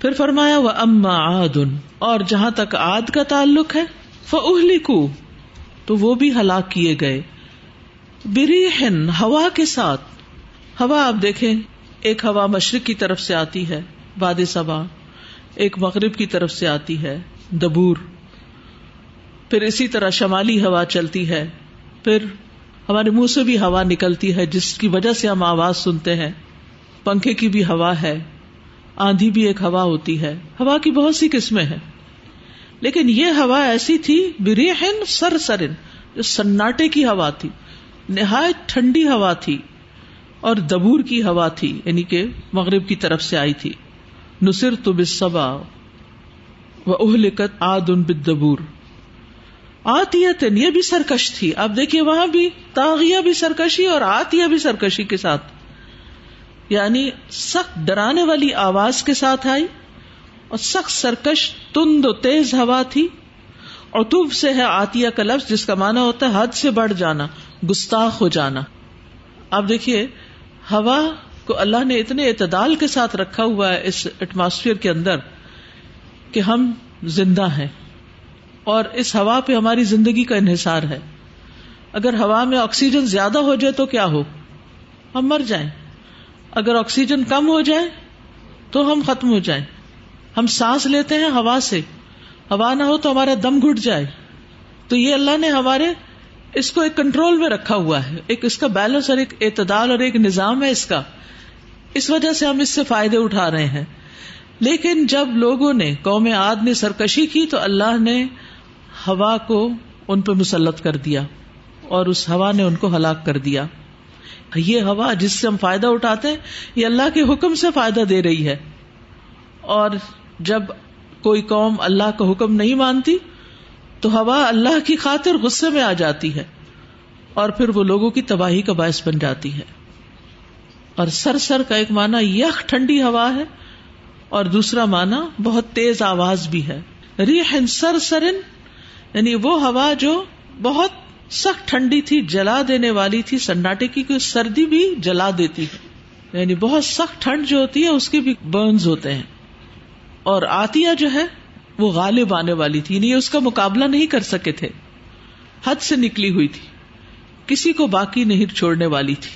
پھر فرمایا وہ اما آدن اور جہاں تک آد کا تعلق ہے فہلکو تو وہ بھی ہلاک کیے گئے۔ بریحن ہوا کے ساتھ۔ ہوا آپ دیکھیں، ایک ہوا مشرق کی طرف سے آتی ہے باد صبا ایک مغرب کی طرف سے آتی ہے، دبور۔ پھر اسی طرح شمالی ہوا چلتی ہے۔ پھر ہمارے منہ سے بھی ہوا نکلتی ہے، جس کی وجہ سے ہم آواز سنتے ہیں۔ پنکھے کی بھی ہوا ہے۔ آندھی بھی ایک ہوا ہوتی ہے۔ ہوا کی بہت سی قسمیں ہیں۔ لیکن یہ ہوا ایسی تھی بریحن سر سرن جو سناٹے کی ہوا تھی۔ نہایت ٹھنڈی ہوا تھی اور دبور کی ہوا تھی یعنی کہ مغرب کی طرف سے آئی تھی۔ نصر تو بسبا و اہلکت آد ان بدبور آتیت یہ بھی سرکش تھی۔ اب دیکھیے، وہاں بھی تاغیہ بھی سرکشی اور آتیا بھی سرکشی کے ساتھ۔ یعنی سخت ڈرانے والی آواز کے ساتھ آئی اور سخت سرکش تند و تیز ہوا تھی اور سے ہے آتیا کا لفظ جس کا مانا ہوتا ہے حد سے بڑھ جانا، گستاخ ہو جانا۔ اب دیکھیے، ہوا کو اللہ نے اتنے اعتدال کے ساتھ رکھا ہوا ہے اس ایٹماسفیئر کے اندر کہ ہم زندہ ہیں اور اس ہوا پہ ہماری زندگی کا انحصار ہے۔ اگر ہوا میں آکسیجن زیادہ ہو جائے تو کیا ہو؟ ہم مر جائیں۔ اگر آکسیجن کم ہو جائے تو ہم ختم ہو جائیں۔ ہم سانس لیتے ہیں ہوا سے۔ ہوا نہ ہو تو ہمارا دم گھٹ جائے۔ تو یہ اللہ نے ہمارے اس کو ایک کنٹرول میں رکھا ہوا ہے۔ ایک اس کا بیلنس اور ایک اعتدال اور ایک نظام ہے اس کا۔ اس وجہ سے ہم اس سے فائدے اٹھا رہے ہیں۔ لیکن جب لوگوں نے قوم آد نے سرکشی کی تو اللہ نے ہوا کو ان پہ مسلط کر دیا اور اس ہوا نے ان کو ہلاک کر دیا۔ یہ ہوا جس سے ہم فائدہ اٹھاتے ہیں، یہ اللہ کے حکم سے فائدہ دے رہی ہے۔ اور جب کوئی قوم اللہ کا حکم نہیں مانتی، تو ہوا اللہ کی خاطر غصے میں آ جاتی ہے اور پھر وہ لوگوں کی تباہی کا باعث بن جاتی ہے۔ اور سر سر کا ایک مانا یک ٹھنڈی ہوا ہے، اور دوسرا مانا بہت تیز آواز بھی ہے۔ ریح سر سرن یعنی وہ ہوا جو بہت سخت ٹھنڈی تھی، جلا دینے والی تھی سناٹے کی کوئی سردی بھی جلا دیتی ہے۔ یعنی بہت سخت ٹھنڈ جو ہوتی ہے، اس کے بھی برنز ہوتے ہیں۔ اور آتیا جو ہے، وہ غالب آنے والی تھی۔ یعنی اس کا مقابلہ نہیں کر سکے تھے۔ حد سے نکلی ہوئی تھی۔ کسی کو باقی نہیں چھوڑنے والی تھی۔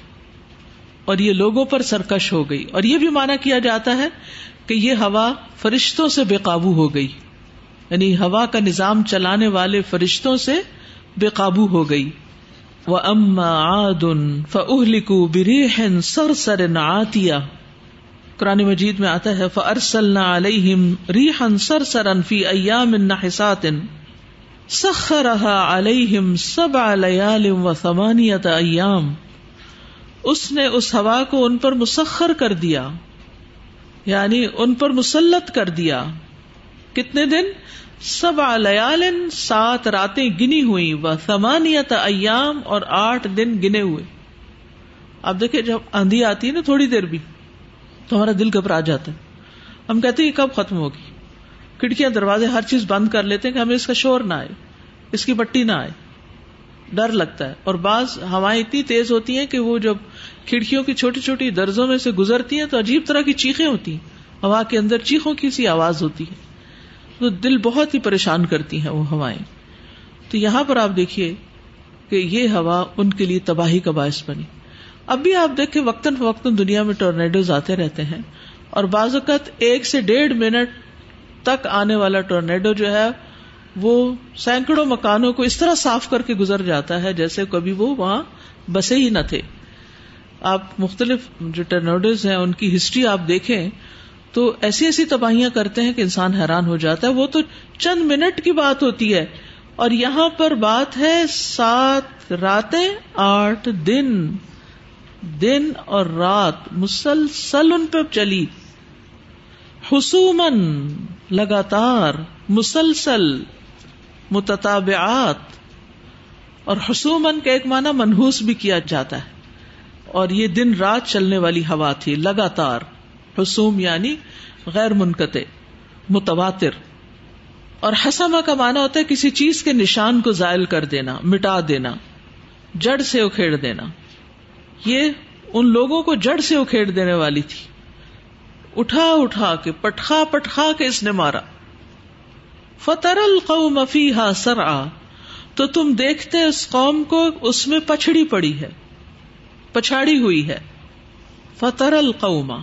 اور یہ لوگوں پر سرکش ہو گئی۔ اور یہ بھی مانا کیا جاتا ہے کہ یہ ہوا فرشتوں سے بے قابو ہو گئی۔ یعنی ہوا کا نظام چلانے والے فرشتوں سے بے قابو ہو گئی۔ وہ اما آدن فہلکو بریحن سر سر نعتیا قرآن مجید میں آتا ہے فارسلنا علیہم ریحن سر سرن فی ایام نحسات۔ سخرها علیہم سبع لیال و ثمانیت ایام اس نے اس ہوا کو ان پر مسخر کر دیا یعنی ان پر مسلط کر دیا۔ کتنے دن؟ سب لیال سات راتیں گنی ہوئی و سمانیت ایام اور آٹھ دن گنے ہوئے۔ اب دیکھیں جب آندھی آتی ہے نا تھوڑی دیر بھی، تو ہمارا دل گھبرا جاتا ہے۔ ہم کہتے ہیں کب ختم ہوگی؟ کھڑکیاں، دروازے، ہر چیز بند کر لیتے ہیں کہ ہمیں اس کا شور نہ آئے، اس کی بٹی نہ آئے۔ ڈر لگتا ہے۔ اور بعض ہوائیں اتنی تیز ہوتی ہیں کہ وہ جب کھڑکیوں کی چھوٹی چھوٹی درزوں میں سے گزرتی ہیں تو عجیب طرح کی چیخیں ہوتی ہیں۔ ہوا کے اندر چیخوں کی سی آواز ہوتی ہے۔ تو دل بہت ہی پریشان کرتی ہیں وہ ہوائیں۔ تو یہاں پر آپ دیکھیے کہ یہ ہوا ان کے لیے تباہی کا باعث بنی۔ اب بھی آپ دیکھیں وقتاً فوقتاً دنیا میں ٹورنیڈوز آتے رہتے ہیں اور بعض اوقات ایک سے ڈیڑھ منٹ تک آنے والا ٹورنیڈو جو ہے وہ سینکڑوں مکانوں کو اس طرح صاف کر کے گزر جاتا ہے جیسے کبھی وہ وہاں بسے ہی نہ تھے۔ آپ مختلف جو ٹرنیڈوز ہیں ان کی ہسٹری آپ دیکھیں تو ایسی ایسی تباہیاں کرتے ہیں کہ انسان حیران ہو جاتا ہے۔ وہ تو چند منٹ کی بات ہوتی ہے۔ اور یہاں پر بات ہے سات راتیں آٹھ دن۔ دن اور رات مسلسل ان پہ چلی۔ حسومن لگاتار مسلسل متتابعات۔ اور حسومن کا ایک معنی منحوس بھی کیا جاتا ہے۔ اور یہ دن رات چلنے والی ہوا تھی، لگاتار۔ حسوم یعنی غیر منقطع، متواتر۔ اور حسما کا مانا ہوتا ہے کسی چیز کے نشان کو زائل کر دینا، مٹا دینا، جڑ سے اکھیڑ دینا۔ یہ ان لوگوں کو جڑ سے اکھیڑ دینے والی تھی۔ اٹھا اٹھا کے، پٹخا پٹخا کے اس نے مارا۔ فتر القوم فیہا سرعا، تو تم دیکھتے اس قوم کو اس میں پچھڑی پڑی ہے، پچھاڑی ہوئی ہے۔ فتر القوما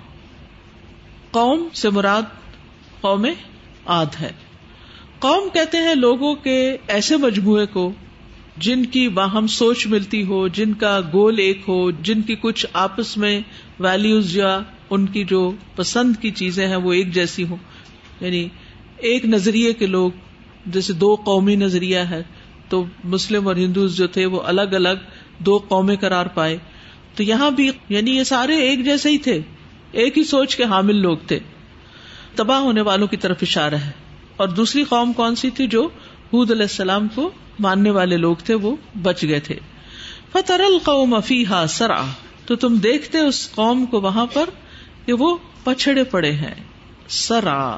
قوم سے مراد قوم آد ہے۔ قوم کہتے ہیں لوگوں کے ایسے مجموعے کو جن کی باہم سوچ ملتی ہو، جن کا گول ایک ہو، جن کی کچھ آپس میں ویلوز یا ان کی جو پسند کی چیزیں ہیں وہ ایک جیسی ہوں۔ یعنی ایک نظریے کے لوگ، جیسے دو قومی نظریہ ہے، تو مسلم اور ہندوز جو تھے وہ الگ الگ دو قومیں قرار پائے۔ تو یہاں بھی یعنی یہ سارے ایک جیسے ہی تھے۔ ایک ہی سوچ کے حامل لوگ تھے۔ تباہ ہونے والوں کی طرف اشارہ ہے۔ اور دوسری قوم کون سی تھی جو حود علیہ السلام کو ماننے والے لوگ تھے، وہ بچ گئے تھے۔ فتر القوم افیحا سرا تو تم دیکھتے اس قوم کو وہاں پر کہ وہ پچھڑے پڑے ہیں۔ سرا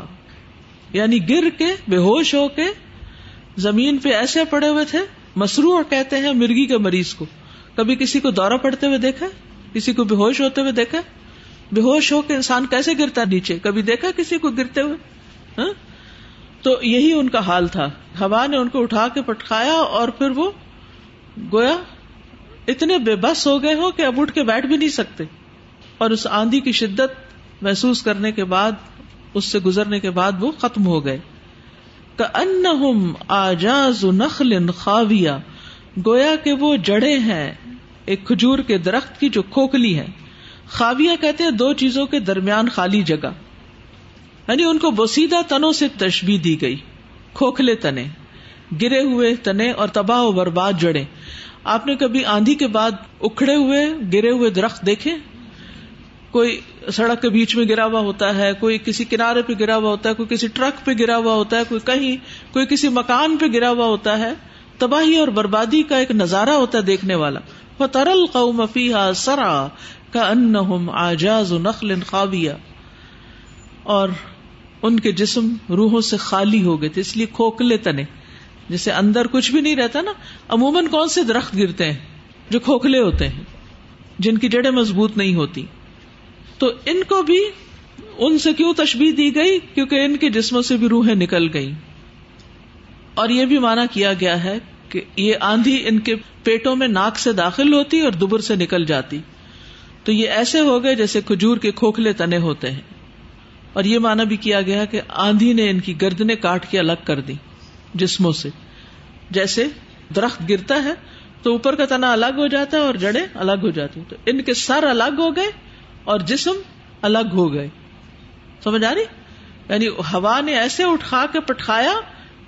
یعنی گر کے، بے ہوش ہو کے زمین پہ ایسے پڑے ہوئے تھے مسرو کہتے ہیں مرغی کے مریض کو۔ کبھی کسی کو دورہ پڑتے ہوئے دیکھا؟ کسی کو بے ہوش ہوتے ہوئے دیکھا؟ بے ہوش ہو کے انسان کیسے گرتا نیچے؟ کبھی دیکھا کسی کو گرتے ہوئے؟ ہاں؟ تو یہی ان کا حال تھا۔ ہوا نے ان کو اٹھا کے پٹکایا اور پھر وہ گویا اتنے بے بس ہو گئے ہو کہ اب اٹھ کے بیٹھ بھی نہیں سکتے۔ اور اس آندھی کی شدت محسوس کرنے کے بعد، اس سے گزرنے کے بعد وہ ختم ہو گئے۔ آجاز نخل خاویہ۔ گویا کہ وہ جڑے ہیں ایک کھجور کے درخت کی جو کھوکھلی ہے۔ خاویہ کہتے ہیں دو چیزوں کے درمیان خالی جگہ۔ یعنی ان کو بوسیدہ تنوں سے تشبی دی گئی، کھوکھلے تنے، گرے ہوئے تنے اور تباہ و برباد جڑے آپ نے کبھی آندھی کے بعد اکھڑے ہوئے، گرے ہوئے درخت دیکھے؟ کوئی سڑک کے بیچ میں گرا ہوا ہوتا ہے، کوئی کسی کنارے پہ گرا ہوا ہوتا ہے، کوئی کسی ٹرک پہ گرا ہوا ہوتا ہے، کوئی کہیں، کوئی کسی مکان پہ گرا ہوا ہوتا ہے۔ تباہی اور بربادی کا ایک نظارہ ہوتا ہے دیکھنے والا۔ وہ ترل قوم فیحا سرا کا ان آجاز نخل خاویہ اور ان کے جسم روحوں سے خالی ہو گئے تھے، اس لیے کھوکھلے تنے۔ جسے اندر کچھ بھی نہیں رہتا نا، عموماً کون سے درخت گرتے ہیں جو کھوکھلے ہوتے ہیں، جن کی جڑیں مضبوط نہیں ہوتی۔ تو ان کو بھی، ان سے کیوں تشبیح دی گئی؟ کیونکہ ان کے جسموں سے بھی روحیں نکل گئی اور یہ بھی مانا کیا گیا ہے کہ یہ آندھی ان کے پیٹوں میں ناک سے داخل ہوتی اور دبر سے نکل جاتی۔ تو یہ ایسے ہو گئے جیسے کھجور کے کھوکھلے تنے ہوتے ہیں۔ اور یہ مانا بھی کیا گیا کہ آندھی نے ان کی گردنے کاٹ کے الگ کر دی جسموں سے۔ جیسے درخت گرتا ہے تو اوپر کا تنا الگ ہو جاتا ہے اور جڑے الگ ہو جاتی تو ان کے سر الگ ہو گئے اور جسم الگ ہو گئے۔ سمجھ آ رہی؟ یعنی ہوا نے ایسے اٹھا کے پٹھایا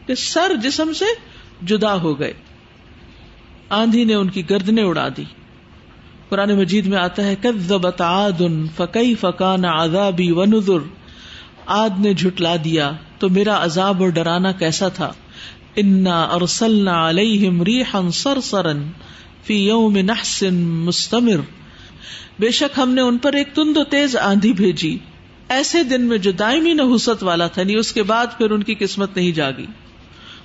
کہ سر جسم سے جدا ہو گئے۔ آندھی نے ان کی گردنے اڑا دی۔ قرآن مجید میں آتا ہے، کذبت عاد فکئی فکان عذابی ونذر آد نے جھٹلا دیا، تو میرا عذاب اور ڈرانا کیسا تھا؟ انا ارسلنا علیہم ریحا سرسرا فی یوم نحس مستمر بے شک ہم نے ان پر ایک تند و تیز آندھی بھیجی۔ ایسے دن میں جو دائمی نحوست والا تھا، نہیں، اس کے بعد پھر ان کی قسمت نہیں جاگی۔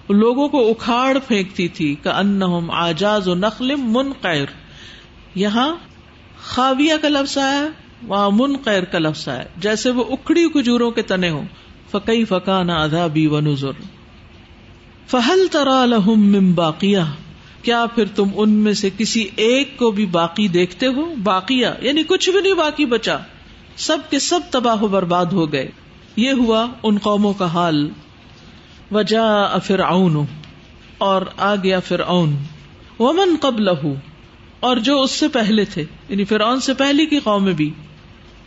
لوگوں کو اکھاڑ پھینکتی تھی کہ ان آجاز و نقل من قیر یہاں خاویہ کا لفظ آیا، وہاں من قیر کا لفظ آیا۔ جیسے وہ اکھڑی کجوروں کے تنے ہوں۔ فقی فقان آدھا بی و نظر فہل ترا لہم من باقیہ کیا پھر تم ان میں سے کسی ایک کو بھی باقی دیکھتے ہو؟ باقیہ یعنی کچھ بھی نہیں باقی بچا۔ سب کے سب تباہ و برباد ہو گئے۔ یہ ہوا ان قوموں کا حال۔ وجا فرعون، اور آ گیا فرعون۔ ومن قبل اور جو اس سے پہلے تھے یعنی فرعون سے پہلے کی قوم بھی۔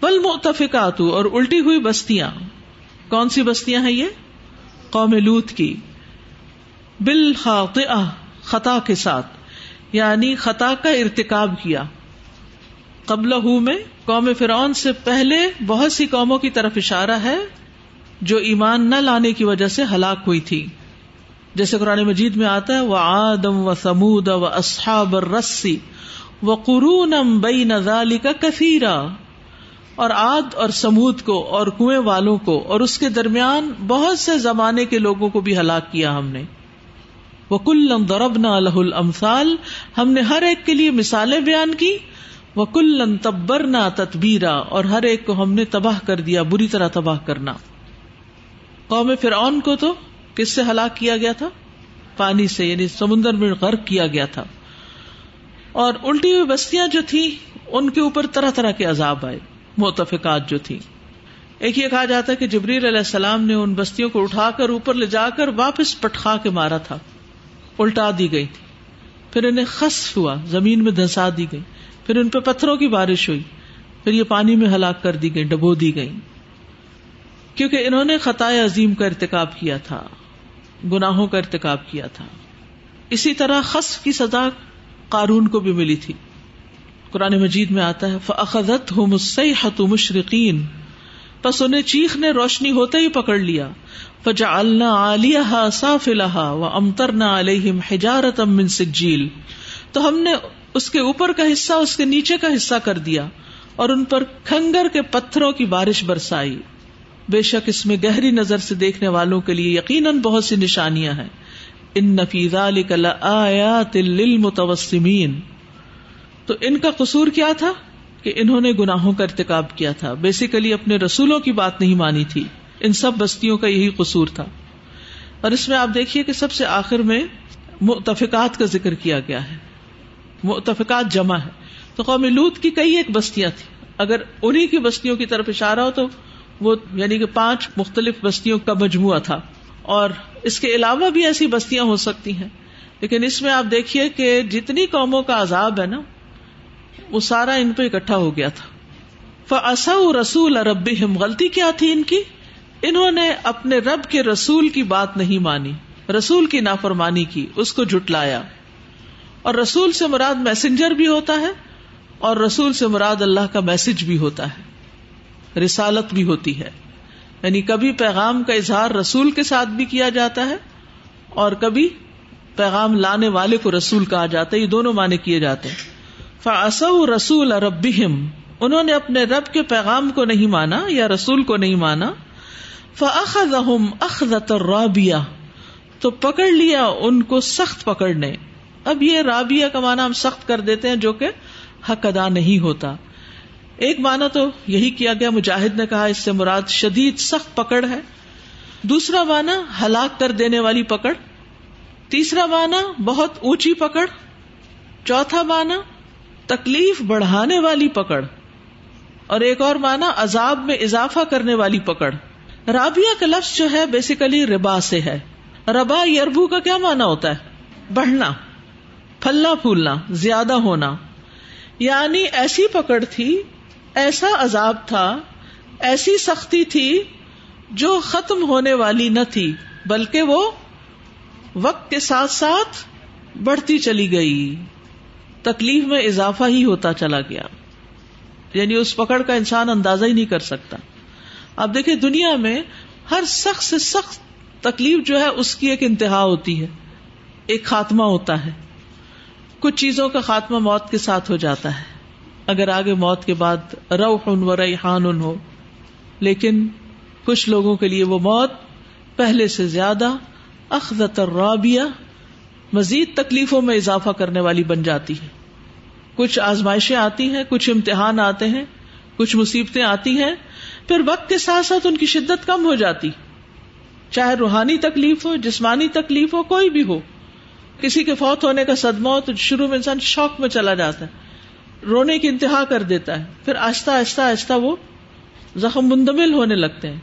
بل متفقات اور الٹی ہوئی بستیاں۔ کون سی بستیاں ہیں یہ؟ قوم لوت کی۔ بالخاطئہ خطا کے ساتھ۔ یعنی خطا کا ارتکاب کیا۔ قبل میں قوم فرعون سے پہلے بہت سی قوموں کی طرف اشارہ ہے، جو ایمان نہ لانے کی وجہ سے ہلاک ہوئی تھی جیسے قرآن مجید میں آتا ہے وہ آدم و سمود و اصحاب رسی و قرون بئی نزالی کا کثیرا اور آد اور سمود کو اور کنویں والوں کو اور اس کے درمیان بہت سے زمانے کے لوگوں کو بھی ہلاک کیا ہم نے۔ وہ کل درب نہ المسال ہم نے ہر ایک کے لیے مثالیں بیان کی۔ وہ کلن تبرنا تتبیرا اور ہر ایک کو ہم نے تباہ کر دیا، بری طرح تباہ کرنا۔ قوم فرعون کو تو کس سے ہلاک کیا گیا تھا؟ پانی سے یعنی سمندر میں غرق کیا گیا تھا۔ اور الٹی ہوئی بستیاں جو تھی ان کے اوپر طرح طرح کے عذاب آئے، متفقات جو تھی ایک یہ کہا جاتا ہے کہ جبریل علیہ السلام نے ان بستیوں کو اٹھا کر اوپر لے جا کر واپس پٹخا کے مارا تھا۔ الٹا دی گئی تھی۔ پھر انہیں خصف ہوا، زمین میں دھسا دی گئی۔ پھر ان پہ پتھروں کی بارش ہوئی۔ پھر یہ پانی میں ہلاک کر دی گئی، ڈبو دی گئی۔ کیونکہ انہوں نے خطائے عظیم کا ارتکاب کیا تھا، گناہوں کا ارتکاب کیا تھا۔ اسی طرح خصف کی سزا قارون کو بھی ملی تھی۔ قرآن مجید میں آتا ہے فخت ہو مسحت مشرقین بس انہیں چیخ نے روشنی ہوتے ہی پکڑ لیا۔ فجا اللہ صاف الحا و امتر نہ علیہم حجارت من سجیل تو ہم نے اس کے اوپر کا حصہ، اس کے نیچے کا حصہ کر دیا اور ان پر کھنگر کے پتھروں کی بارش برسائی۔ بے شک اس میں گہری نظر سے دیکھنے والوں کے لیے یقیناً بہت سی نشانیاں ہیں۔ ان نفیزہ للمتوسمین۔ تو ان کا قصور کیا تھا؟ کہ انہوں نے گناہوں کا ارتکاب کیا تھا۔ بیسیکلی اپنے رسولوں کی بات نہیں مانی تھی۔ ان سب بستیوں کا یہی قصور تھا۔ اور اس میں آپ دیکھیے کہ سب سے آخر میں متفقات کا ذکر کیا گیا ہے۔ متفقات جمع ہے۔ تو قوم لوت کی کئی ایک بستیاں تھیں۔ اگر انہیں کی بستیوں کی طرف اشارہ ہو تو وہ یعنی کہ پانچ مختلف بستیوں کا مجموعہ تھا اور اس کے علاوہ بھی ایسی بستیاں ہو سکتی ہیں۔ لیکن اس میں آپ دیکھیے کہ جتنی قوموں کا عذاب ہے نا، وہ سارا ان پہ اکٹھا ہو گیا تھا۔ فصا رسول رب غلطی کیا تھی ان کی؟ انہوں نے اپنے رب کے رسول کی بات نہیں مانی۔ رسول کی نافرمانی کی، اس کو جٹلایا اور رسول سے مراد میسنجر بھی ہوتا ہے اور رسول سے مراد اللہ کا میسج بھی ہوتا ہے۔ رسالت بھی ہوتی ہے۔ یعنی کبھی پیغام کا اظہار رسول کے ساتھ بھی کیا جاتا ہے اور کبھی پیغام لانے والے کو رسول کہا جاتا ہے، یہ دونوں معنی کیے جاتے ہیں۔ فاص رسول رب انہوں نے اپنے رب کے پیغام کو نہیں مانا یا رسول کو نہیں مانا۔ اخذت رابیا تو پکڑ لیا ان کو سخت پکڑنے۔ اب یہ رابیا کا مانا ہم سخت کر دیتے ہیں جو کہ حق ادا نہیں ہوتا۔ ایک مانا تو یہی کیا گیا، مجاہد نے کہا اس سے مراد شدید سخت پکڑ ہے۔ دوسرا مانا ہلاک کر دینے والی پکڑ۔ تیسرا مانا بہت اونچی پکڑ۔ چوتھا مانا تکلیف بڑھانے والی پکڑ۔ اور ایک اور مانا عذاب میں اضافہ کرنے والی پکڑ۔ رابیا کا لفظ جو ہے بیسیکلی ربا سے ہے۔ ربا یربو کا کیا مانا ہوتا ہے؟ بڑھنا، پھلنا پھولنا، زیادہ ہونا۔ یعنی ایسی پکڑ تھی ایسا عذاب تھا، ایسی سختی تھی جو ختم ہونے والی نہ تھی، بلکہ وہ وقت کے ساتھ ساتھ بڑھتی چلی گئی۔ تکلیف میں اضافہ ہی ہوتا چلا گیا۔ یعنی اس پکڑ کا انسان اندازہ ہی نہیں کر سکتا۔ اب دیکھیں دنیا میں ہر سخت سے سخت تکلیف جو ہے، اس کی ایک انتہا ہوتی ہے۔ ایک خاتمہ ہوتا ہے۔ کچھ چیزوں کا خاتمہ موت کے ساتھ ہو جاتا ہے۔ اگر آگے موت کے بعد روح و ریحان ہو، لیکن کچھ لوگوں کے لیے وہ موت پہلے سے زیادہ اخذت الرابیہ، مزید تکلیفوں میں اضافہ کرنے والی بن جاتی ہے۔ کچھ آزمائشیں آتی ہیں، کچھ امتحان آتے ہیں، کچھ مصیبتیں آتی ہیں، پھر وقت کے ساتھ ساتھ ان کی شدت کم ہو جاتی۔ چاہے روحانی تکلیف ہو، جسمانی تکلیف ہو، کوئی بھی ہو، کسی کے فوت ہونے کا صدمہ ہو، تو شروع میں انسان شوق میں چلا جاتا ہے۔ رونے کی انتہا کر دیتا ہے۔ پھر آہستہ آہستہ آہستہ وہ زخم مندمل ہونے لگتے ہیں۔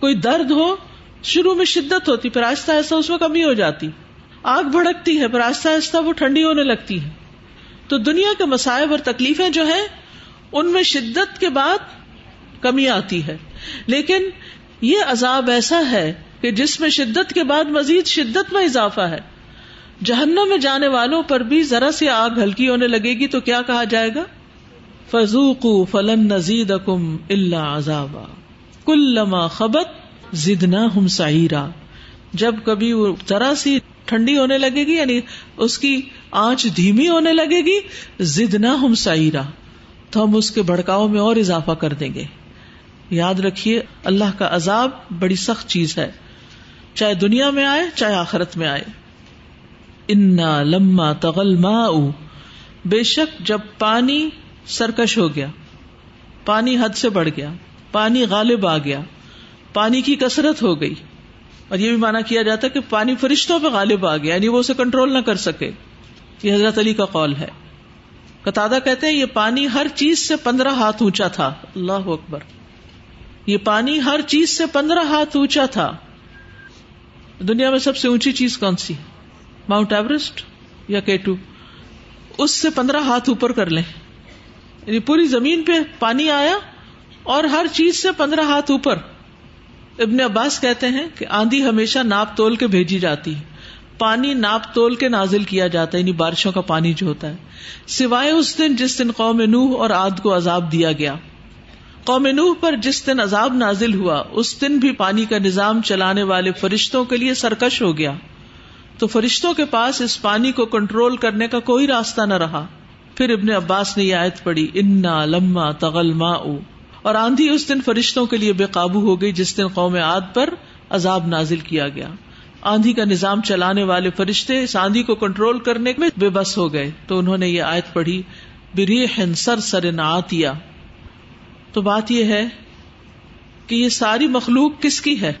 کوئی درد ہو، شروع میں شدت ہوتی، پھر آہستہ آہستہ اس میں کمی ہو جاتی۔ آگ بھڑکتی ہے، پھر آہستہ آہستہ وہ ٹھنڈی ہونے لگتی ہے۔ تو دنیا کے مسائب اور تکلیفیں جو ہیں، ان میں شدت کے بعد کمی آتی ہے۔ لیکن یہ عذاب ایسا ہے کہ جس میں شدت کے بعد مزید شدت میں اضافہ ہے۔ جہنم میں جانے والوں پر بھی ذرا سی آگ ہلکی ہونے لگے گی تو کیا کہا جائے گا؟ فضوق فلن نزید اکم اللہ کل خبت زدنا ہم سعیرا جب کبھی وہ ذرا سی ٹھنڈی ہونے لگے گی یعنی اس کی آنچ دھیمی ہونے لگے گی زدنا ہم سعیرا تو ہم اس کے بڑکاؤ میں اور اضافہ کر دیں گے۔ یاد رکھیے، اللہ کا عذاب بڑی سخت چیز ہے۔ چاہے دنیا میں آئے، چاہے آخرت میں آئے۔ انا لما تغل ما بے شک جب پانی سرکش ہو گیا، پانی حد سے بڑھ گیا، پانی غالب آ گیا، پانی کی کثرت ہو گئی۔ اور یہ بھی مانا کیا جاتا کہ پانی فرشتوں پہ غالب آ گیا یعنی وہ اسے کنٹرول نہ کر سکے۔ یہ حضرت علی کا قول ہے۔ قطع کہتے ہیں یہ پانی ہر چیز سے پندرہ ہاتھ اونچا تھا۔ اللہ اکبر۔ یہ پانی ہر چیز سے پندرہ ہاتھ اونچا تھا۔ دنیا میں سب سے اونچی چیز کون سی؟ ہے ماؤنٹ ایوریسٹ یا کیٹو اس سے پندرہ ہاتھ اوپر کر لیں۔ یعنی پوری زمین پہ پانی آیا اور ہر چیز سے پندرہ ہاتھ اوپر۔ ابن عباس کہتے ہیں کہ آندھی ہمیشہ ناپ تول کے بھیجی جاتی ہے۔ پانی ناپ تول کے نازل کیا جاتا ہے یعنی بارشوں کا پانی جو ہوتا ہے۔ سوائے اس دن جس دن قوم نوح اور آد کو عذاب دیا گیا۔ قوم نوح پر جس دن عذاب نازل ہوا، اس دن بھی پانی کا نظام چلانے والے فرشتوں کے لیے سرکش ہو گیا۔ تو فرشتوں کے پاس اس پانی کو کنٹرول کرنے کا کوئی راستہ نہ رہا۔ پھر ابن عباس نے یہ آیت پڑی انا لما تغل ما اور آندھی اس دن فرشتوں کے لیے بے قابو ہو گئی، جس دن قوم عاد پر عذاب نازل کیا گیا۔ آندھی کا نظام چلانے والے فرشتے اس آندھی کو کنٹرول کرنے میں بے بس ہو گئے۔ تو انہوں نے یہ آیت پڑھی بری سر سر نعتیا تو بات یہ ہے کہ یہ ساری مخلوق کس کی ہے؟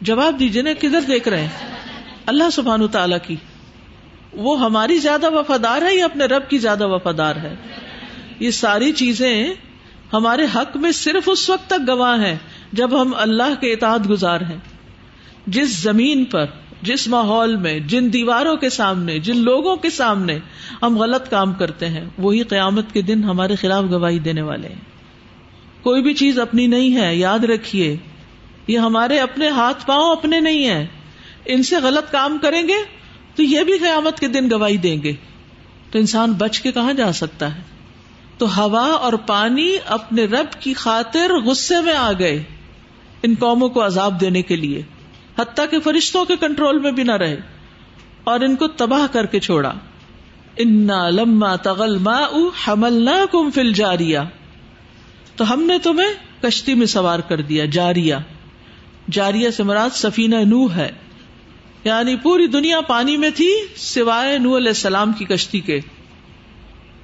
جواب دیجیے نا، کدھر دیکھ رہے ہیں؟ اللہ سبحان تعالی کی۔ وہ ہماری زیادہ وفادار ہے یا اپنے رب کی زیادہ وفادار ہے؟ یہ ساری چیزیں ہمارے حق میں صرف اس وقت تک گواہ ہیں جب ہم اللہ کے اطاعت گزار ہیں۔ جس زمین پر، جس ماحول میں، جن دیواروں کے سامنے، جن لوگوں کے سامنے ہم غلط کام کرتے ہیں، وہی قیامت کے دن ہمارے خلاف گواہی دینے والے ہیں۔ کوئی بھی چیز اپنی نہیں ہے، یاد رکھیے، یہ ہمارے اپنے ہاتھ پاؤں اپنے نہیں ہے ان سے غلط کام کریں گے تو یہ بھی قیامت کے دن گواہی دیں گے تو انسان بچ کے کہاں جا سکتا ہے؟ تو ہوا اور پانی اپنے رب کی خاطر غصے میں آ گئے ان قوموں کو عذاب دینے کے لیے، حتیٰ کہ فرشتوں کے کنٹرول میں بھی نہ رہے اور ان کو تباہ کر کے چھوڑا۔ انا لما تغل ما حمل نہ کم فل جاریا تو ہم نے تمہیں کشتی میں سوار کر دیا جاریا جاریا سے مراد سفینہ نو ہے۔ یعنی پوری دنیا پانی میں تھی سوائے نو علیہ السلام کی کشتی کے،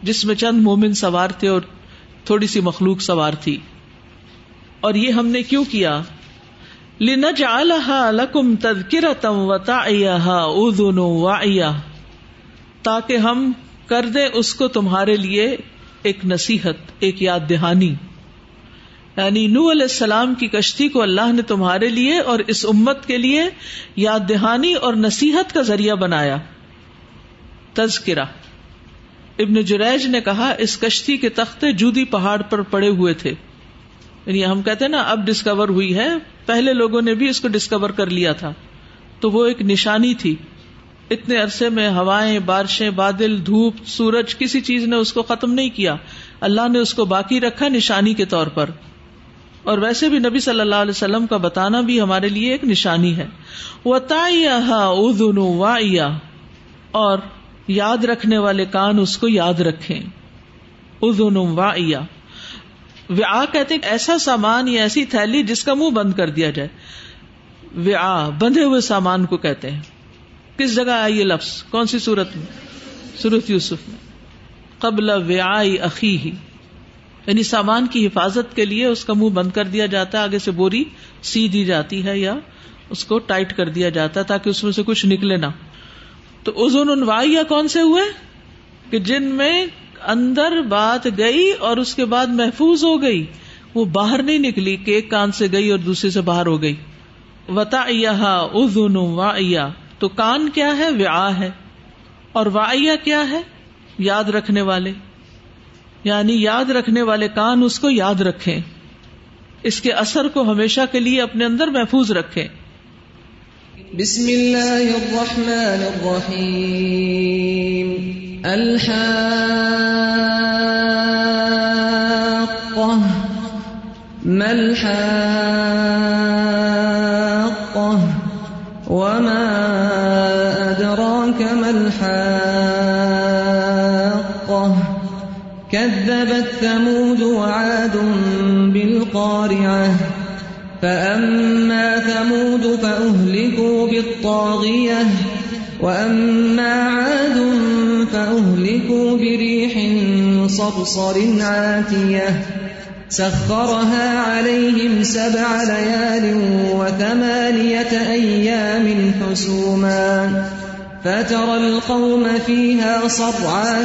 جس میں چند مومن سوار تھے اور تھوڑی سی مخلوق سوار تھی۔ اور یہ ہم نے کیوں کیا؟ لکم تاکہ ہم کر دیں اس کو تمہارے لیے ایک نصیحت، ایک یاد دہانی۔ یعنی نو علیہ السلام کی کشتی کو اللہ نے تمہارے لیے اور اس امت کے لیے یاد دہانی اور نصیحت کا ذریعہ بنایا۔ تذکرہ۔ ابن جریج نے کہا، اس کشتی کے تختے جودی پہاڑ پر پڑے ہوئے تھے۔ یعنی ہم کہتے ہیں نا، اب ڈسکور ہوئی ہے۔ پہلے لوگوں نے بھی اس کو ڈسکور کر لیا تھا۔ تو وہ ایک نشانی تھی۔ اتنے عرصے میں ہوائیں، بارشیں، بادل، دھوپ، سورج، کسی چیز نے اس کو ختم نہیں کیا۔ اللہ نے اس کو باقی رکھا نشانی کے طور پر۔ اور ویسے بھی نبی صلی اللہ علیہ وسلم کا بتانا بھی ہمارے لیے ایک نشانی ہے۔ اور یاد رکھنے والے کان اس کو یاد رکھے ادن وا ویا کہتے ایسا سامان یا ایسی تھیلی جس کا منہ بند کر دیا جائے۔ ویا بندھے ہوئے سامان کو کہتے ہیں۔ کس جگہ آئی یہ لفظ؟ کون سی صورت میں؟ سورت یوسف میں۔ قبل ویا عقی ہی یعنی سامان کی حفاظت کے لیے اس کا منہ بند کر دیا جاتا ہے، آگے سے بوری سی دی جاتی ہے یا اس کو ٹائٹ کر دیا جاتا ہے تاکہ اس میں سے کچھ نکلے نہ۔ تو ازون انوائی کون سے ہوئے؟ کہ جن میں اندر بات گئی اور اس کے بعد محفوظ ہو گئی۔ وہ باہر نہیں نکلی، کہ ایک کان سے گئی اور دوسرے سے باہر ہو گئی۔ وتا ازون وا تو کان کیا ہے؟ ویا ہے۔ اور وائیا کیا ہے؟ یاد رکھنے والے۔ یعنی یاد رکھنے والے کان اس کو یاد رکھے اس کے اثر کو ہمیشہ کے لیے اپنے اندر محفوظ رکھے بسم اللہ الرحمن الرحیم۔ الحاقہ۔ ملحاقہ ثمود وعاد بالقارعة. فأما ثمود فأهلكوا بالطاغية وأما عاد فأهلكوا بريح صرصر عاتية. سخرها عليهم سبع ليال وثمانية أيام حسوما. فترى القوم فيها صرعا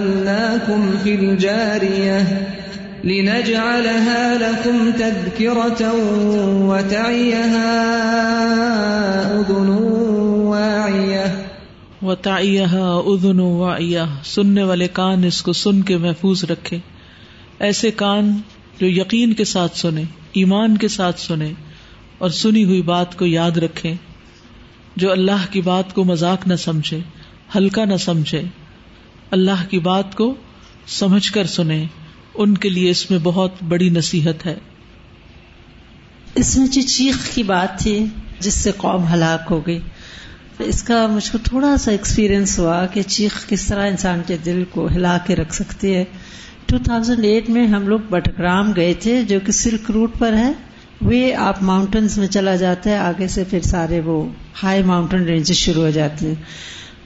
حملناكم في الجارية لنجعلها لكم تذكرة وتعيها أذن واعية. وتعيها أذن واعية. سننے والے کان اس کو سن کے محفوظ رکھے. ایسے کان جو یقین کے ساتھ سنے ایمان کے ساتھ سنے اور سنی ہوئی بات کو یاد رکھے جو اللہ کی بات کو مذاق نہ سمجھے، ہلکا نہ سمجھے اللہ کی بات کو سمجھ کر سنے ان کے لیے اس میں بہت بڑی نصیحت ہے۔ اس میں جو چیخ کی بات تھی، جس سے قوم ہلاک ہو گئی اس کا مجھ کو تھوڑا سا ایکسپیرئنس ہوا کہ چیخ کس طرح انسان کے دل کو ہلا کے رکھ سکتی ہے۔ 2008 میں ہم لوگ بٹگرام گئے تھے، جو کہ سلک روٹ پر ہے۔ وہ آپ ماؤنٹنس میں چلا جاتا ہے، آگے سے پھر سارے وہ ہائی ماؤنٹن رینجز شروع ہو جاتے ہیں۔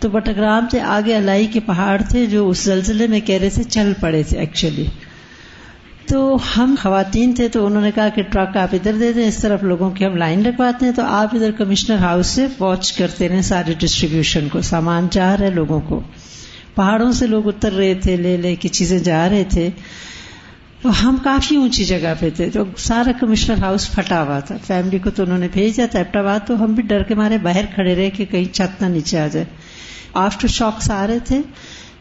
تو بٹگرام سے آگے الائی کے پہاڑ تھے جو اس زلزلے میں کہہ رہے تھے چل پڑے تھے ایکچولی تو ہم خواتین تھے تو انہوں نے کہا کہ ٹرک آپ ادھر دے دیں، اس طرف لوگوں کی ہم لائن رکھواتے ہیں۔ تو آپ ادھر کمشنر ہاؤس سے واچ کرتے رہے سارے ڈسٹریبیوشن کو، سامان چاہ رہے لوگوں کو۔ پہاڑوں سے لوگ اتر رہے تھے، لے لے کے چیزیں جا رہے تھے۔ تو ہم کافی اونچی جگہ پہ تھے، تو سارا کمشنر ہاؤس پھٹا ہوا تھا۔ فیملی کو تو انہوں نے بھیج دیا تھا آباد تو ہم بھی ڈر کے مارے باہر کھڑے رہے کہ کہیں چھت نہ نیچے آ جائے۔ آفٹر شاکس آ رہے تھے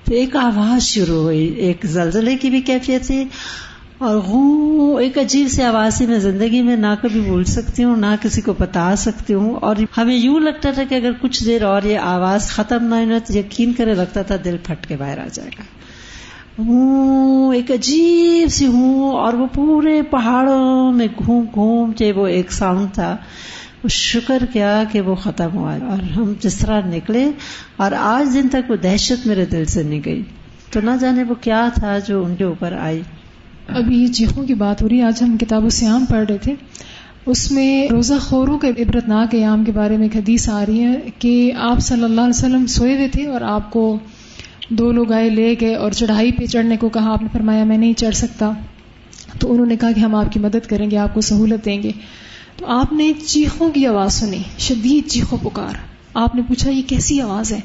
تو ایک آواز شروع ہوئی، ایک زلزلے کی بھی کیفیت تھی اور غو ایک عجیب سی آواز میں زندگی میں نہ کبھی بول سکتی ہوں، نہ کسی کو بتا سکتی ہوں اور ہمیں یوں لگتا تھا کہ اگر کچھ دیر اور یہ آواز ختم نہ ہوئی تو یقین کرے لگتا تھا دل پھٹ کے باہر آ جائے گا۔ ہوں، ایک عجیب سی ہوں اور وہ پورے پہاڑوں میں گھوم گھوم کے وہ ایک ساؤنڈ تھا۔ شکر کیا کہ وہ ختم ہوا اور ہم جس طرح نکلے اور آج دن تک وہ دہشت میرے دل سے نہیں گئی۔ تو نہ جانے وہ کیا تھا جو ان کے اوپر آئی۔ ابھی چیخوں کی بات ہو رہی ہے۔ آج ہم کتاب و سیام پڑھ رہے تھے۔ اس میں روزہ خوروں کے عبرت ناک قیام کے بارے میں ایک حدیث آ رہی ہے کہ آپ صلی اللہ علیہ وسلم سوئے ہوئے تھے اور آپ کو دو لوگ آئے لے گئے اور چڑھائی پہ چڑھنے کو کہا۔ آپ نے فرمایا، میں نہیں چڑھ سکتا۔ تو انہوں نے کہا کہ ہم آپ کی مدد کریں گے، آپ کو سہولت دیں گے۔ تو آپ نے چیخوں کی آواز سنی، شدید چیخوں پکار۔ آپ نے پوچھا، یہ کیسی آواز ہے؟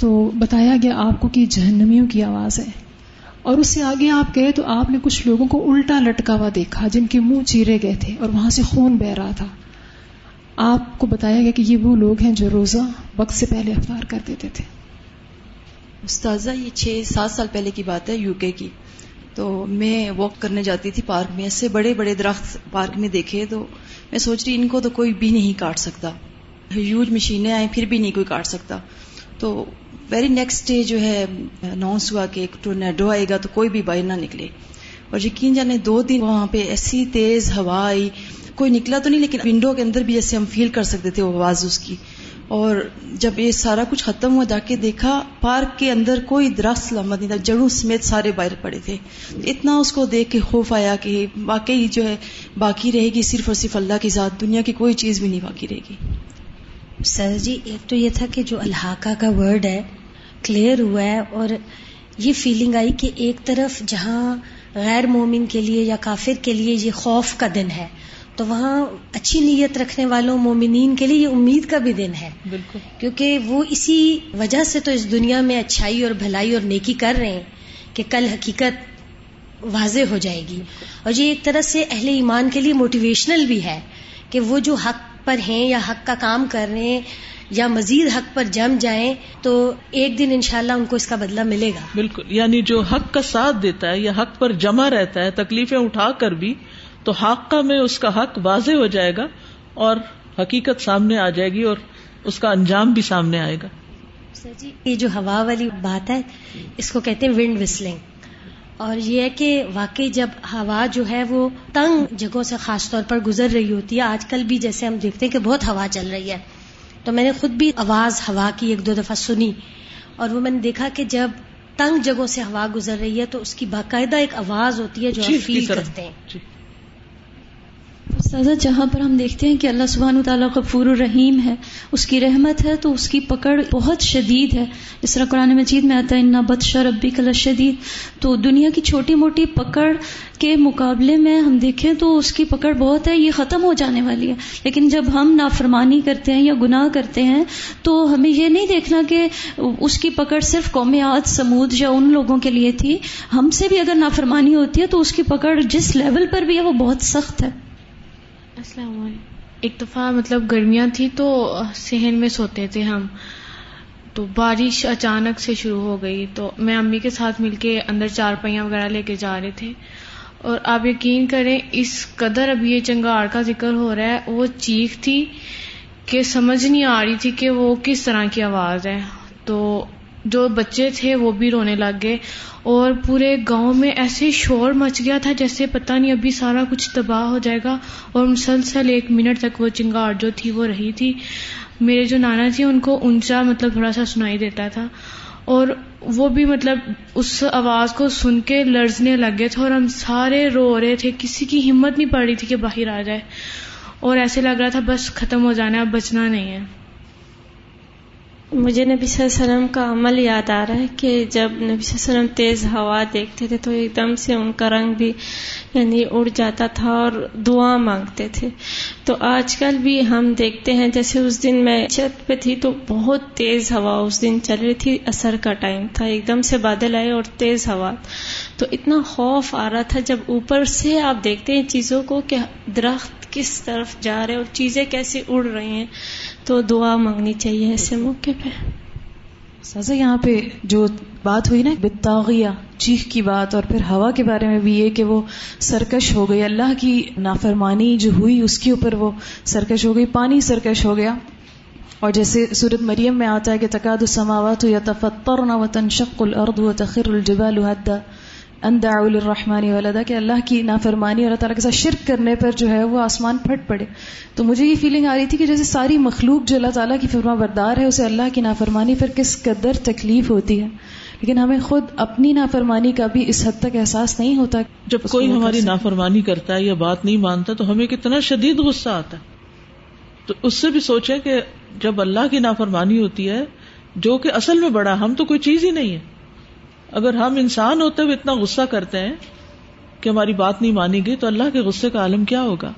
تو بتایا گیا، آپ کو کہ جہنمیوں کی آواز ہے۔ اور اس سے آگے آپ گئے تو آپ نے کچھ لوگوں کو الٹا لٹکا ہوا دیکھا، جن کے منہ چیرے گئے تھے اور وہاں سے خون بہ رہا تھا۔ آپ کو بتایا گیا کہ یہ وہ لوگ ہیں جو روزہ وقت سے پہلے افطار کر دیتے تھے۔ استاذہ، یہ چھ سات سال پہلے کی بات ہے، یو کے کی۔ تو میں واک کرنے جاتی تھی پارک میں، ایسے بڑے بڑے درخت پارک میں دیکھے تو میں سوچ رہی ان کو تو کوئی بھی نہیں کاٹ سکتا۔ ہیوج مشینیں آئیں پھر بھی نہیں کوئی کاٹ سکتا۔ تو ویری نیکسٹ ڈے جو ہے اناؤنس ہوا کہ ایک ٹورنیڈو آئے گا تو کوئی بھی باہر نہ نکلے۔ اور یقین جانے دو دن وہاں پہ ایسی تیز ہوا آئی۔ کوئی نکلا تو نہیں، لیکن ونڈو کے اندر بھی جیسے ہم فیل کر سکتے تھے، وہ آواز اس کی۔ اور جب یہ سارا کچھ ختم ہوا، جا کے دیکھا، پارک کے اندر کوئی درخت سلامت نہیں تھا، جڑوں سمیت سارے باہر پڑے تھے۔ اتنا اس کو دیکھ کے خوف آیا کہ واقعی جو ہے باقی رہے گی، صرف اور صرف اللہ کی ذات، دنیا کی کوئی چیز بھی نہیں باقی رہے گی۔ سر جی ایک تو یہ تھا کہ جو الحاقہ کا ورڈ ہے کلیئر ہوا ہے، اور یہ فیلنگ آئی کہ ایک طرف جہاں غیر مومن کے لیے یا کافر کے لیے یہ خوف کا دن ہے۔ تو وہاں اچھی نیت رکھنے والوں مومنین کے لیے یہ امید کا بھی دن ہے۔ بالکل۔ کیونکہ وہ اسی وجہ سے تو اس دنیا میں اچھائی اور بھلائی اور نیکی کر رہے ہیں کہ کل حقیقت واضح ہو جائے گی۔ اور یہ ایک طرح سے اہل ایمان کے لیے موٹیویشنل بھی ہے کہ وہ جو حق پر ہیں یا حق کا کام کر رہے ہیں یا مزید حق پر جم جائیں تو ایک دن انشاءاللہ ان کو اس کا بدلہ ملے گا۔ بالکل۔ یعنی جو حق کا ساتھ دیتا ہے یا حق پر جمع رہتا ہے تکلیفیں اٹھا کر بھی تو حاقہ میں اس کا حق واضح ہو جائے گا اور حقیقت سامنے آ جائے گی اور اس کا انجام بھی سامنے آئے گا۔ سر جی یہ جو ہوا والی بات ہے اس کو کہتے ہیں ونڈ وسلنگ اور یہ ہے کہ واقعی جب ہوا جو ہے وہ تنگ جگہوں سے خاص طور پر گزر رہی ہوتی ہے آج کل بھی جیسے ہم دیکھتے ہیں کہ بہت ہوا چل رہی ہے۔ تو میں نے خود بھی آواز ہوا کی ایک دو دفعہ سنی اور وہ میں نے دیکھا کہ جب تنگ جگہوں سے ہوا گزر رہی ہے تو اس کی باقاعدہ ایک آواز ہوتی ہے جو آپ فیل کرتے ہیں۔ جی۔ استاذہ، جہاں پر ہم دیکھتے ہیں کہ اللہ سبحانہ تعالیٰ غفور الرحیم ہے، اس کی رحمت ہے تو اس کی پکڑ بہت شدید ہے۔ اس طرح قرآن مجید میں آتا ہے، انا بدشا ربی کل شدید تو دنیا کی چھوٹی موٹی پکڑ کے مقابلے میں ہم دیکھیں تو اس کی پکڑ بہت ہے، یہ ختم ہو جانے والی ہے۔ لیکن جب ہم نافرمانی کرتے ہیں یا گناہ کرتے ہیں تو ہمیں یہ نہیں دیکھنا کہ اس کی پکڑ صرف قومیات سمود یا ان لوگوں کے لیے تھی۔ ہم سے بھی اگر نافرمانی ہوتی ہے تو اس کی پکڑ جس لیول پر بھی ہے وہ بہت سخت ہے۔ السلام علیکم۔ ایک دفعہ مطلب گرمیاں تھی تو صحن میں سوتے تھے ہم۔ تو بارش اچانک سے شروع ہو گئی۔ تو میں امی کے ساتھ مل کے اندر چار پہیاں وغیرہ لے کے جا رہے تھے۔ اور آپ یقین کریں، اس قدر اب یہ چنگاڑ کا ذکر ہو رہا ہے، وہ چیخ تھی کہ سمجھ نہیں آ رہی تھی کہ وہ کس طرح کی آواز ہے۔ تو جو بچے تھے وہ بھی رونے لگ گئے اور پورے گاؤں میں ایسے شور مچ گیا تھا جیسے پتہ نہیں ابھی سارا کچھ تباہ ہو جائے گا اور مسلسل ایک منٹ تک وہ چنگاڑ جو تھی وہ رہی تھی۔ میرے جو نانا تھی ان کو اونچا مطلب تھوڑا سا سنائی دیتا تھا اور وہ بھی مطلب اس آواز کو سن کے لرزنے لگ گئے تھے اور ہم سارے رو رہے تھے۔ کسی کی ہمت نہیں پڑ رہی تھی کہ باہر آ جائے اور ایسے لگ رہا تھا بس ختم ہو جانا، اب بچنا نہیں ہے۔ مجھے نبی صلی اللہ علیہ وسلم کا عمل یاد آ رہا ہے کہ جب نبی صلی اللہ علیہ وسلم تیز ہوا دیکھتے تھے تو ایک دم سے ان کا رنگ بھی یعنی اڑ جاتا تھا اور دعا مانگتے تھے۔ تو آج کل بھی ہم دیکھتے ہیں جیسے اس دن میں چھت پہ تھی تو بہت تیز ہوا، اس دن چل رہی تھی اثر کا ٹائم تھا، ایک دم سے بادل آئے اور تیز ہوا۔ تو اتنا خوف آ رہا تھا جب اوپر سے آپ دیکھتے ہیں چیزوں کو کہ درخت کس طرف جا رہے اور چیزیں کیسے اڑ رہی ہیں۔ تو دعا مانگنی چاہیے ایسے موقع پہ۔ سازا، یہاں پہ جو بات ہوئی نا، بتاغیہ، چیخ کی بات اور پھر ہوا کے بارے میں بھی یہ کہ وہ سرکش ہو گئی۔ اللہ کی نافرمانی جو ہوئی، اس کے اوپر وہ سرکش ہو گئی، پانی سرکش ہو گیا۔ اور جیسے سورت مریم میں آتا ہے کہ تقاد السماوات یا تفتر نہ وطن شک الرد و تخر الجبال حدا اندا الرحمانی ولدا کہ اللہ کی نافرمانی اور اللہ تعالیٰ کے ساتھ شرک کرنے پر جو ہے وہ آسمان پھٹ پڑے۔ تو مجھے یہ فیلنگ آ رہی تھی کہ جیسے ساری مخلوق جو اللہ تعالیٰ کی فرما بردار ہے اسے اللہ کی نافرمانی پر کس قدر تکلیف ہوتی ہے؟ لیکن ہمیں خود اپنی نافرمانی کا بھی اس حد تک احساس نہیں ہوتا جب کوئی ہماری نافرمانی کرتا ہے یا بات نہیں مانتا تو ہمیں کتنا شدید غصہ آتا ہے۔ تو اس سے بھی سوچے کہ جب اللہ کی نافرمانی ہوتی ہے جو کہ اصل میں بڑا ہم تو کوئی چیز ہی نہیں ہے۔ اگر ہم انسان ہوتے ہوئے اتنا غصہ کرتے ہیں کہ ہماری بات نہیں مانی گئی تو اللہ کے غصے کا عالم کیا ہوگا؟